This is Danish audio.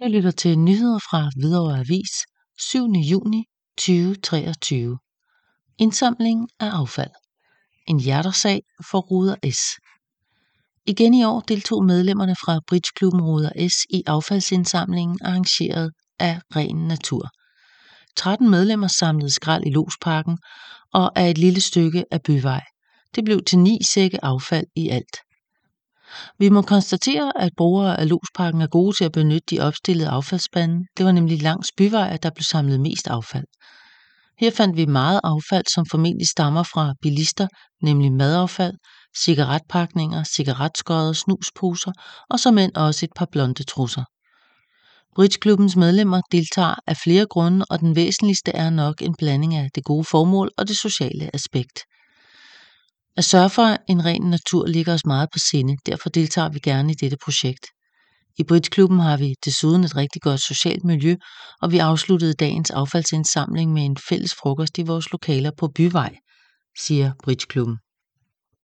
Jeg lytter til nyheder fra Hvidovre Avis 7. juni 2023. Indsamling af affald. En hjertersag for Ruder S. Igen i år deltog medlemmerne fra Bridgeklubben Ruder S i affaldsindsamlingen arrangeret af Ren Natur. 13 medlemmer samlede skrald i Losparken og af et lille stykke af byvej. Det blev til ni sække affald i alt. Vi må konstatere, at brugere af Losparken er gode til at benytte de opstillede affaldsspande. Det var nemlig langs byvej, at der blev samlet mest affald. Her fandt vi meget affald, som formentlig stammer fra bilister, nemlig madaffald, cigaretpakninger, cigaretskodder, snusposer og som end også et par blonde trusser. Bridgeklubbens medlemmer deltager af flere grunde, og den væsentligste er nok en blanding af det gode formål og det sociale aspekt. At sørge for en ren natur ligger os meget på sinde, derfor deltager vi gerne i dette projekt. I Bridgeklubben har vi desuden et rigtig godt socialt miljø, og vi afsluttede dagens affaldsindsamling med en fælles frokost i vores lokaler på Byvej, siger Bridgeklubben.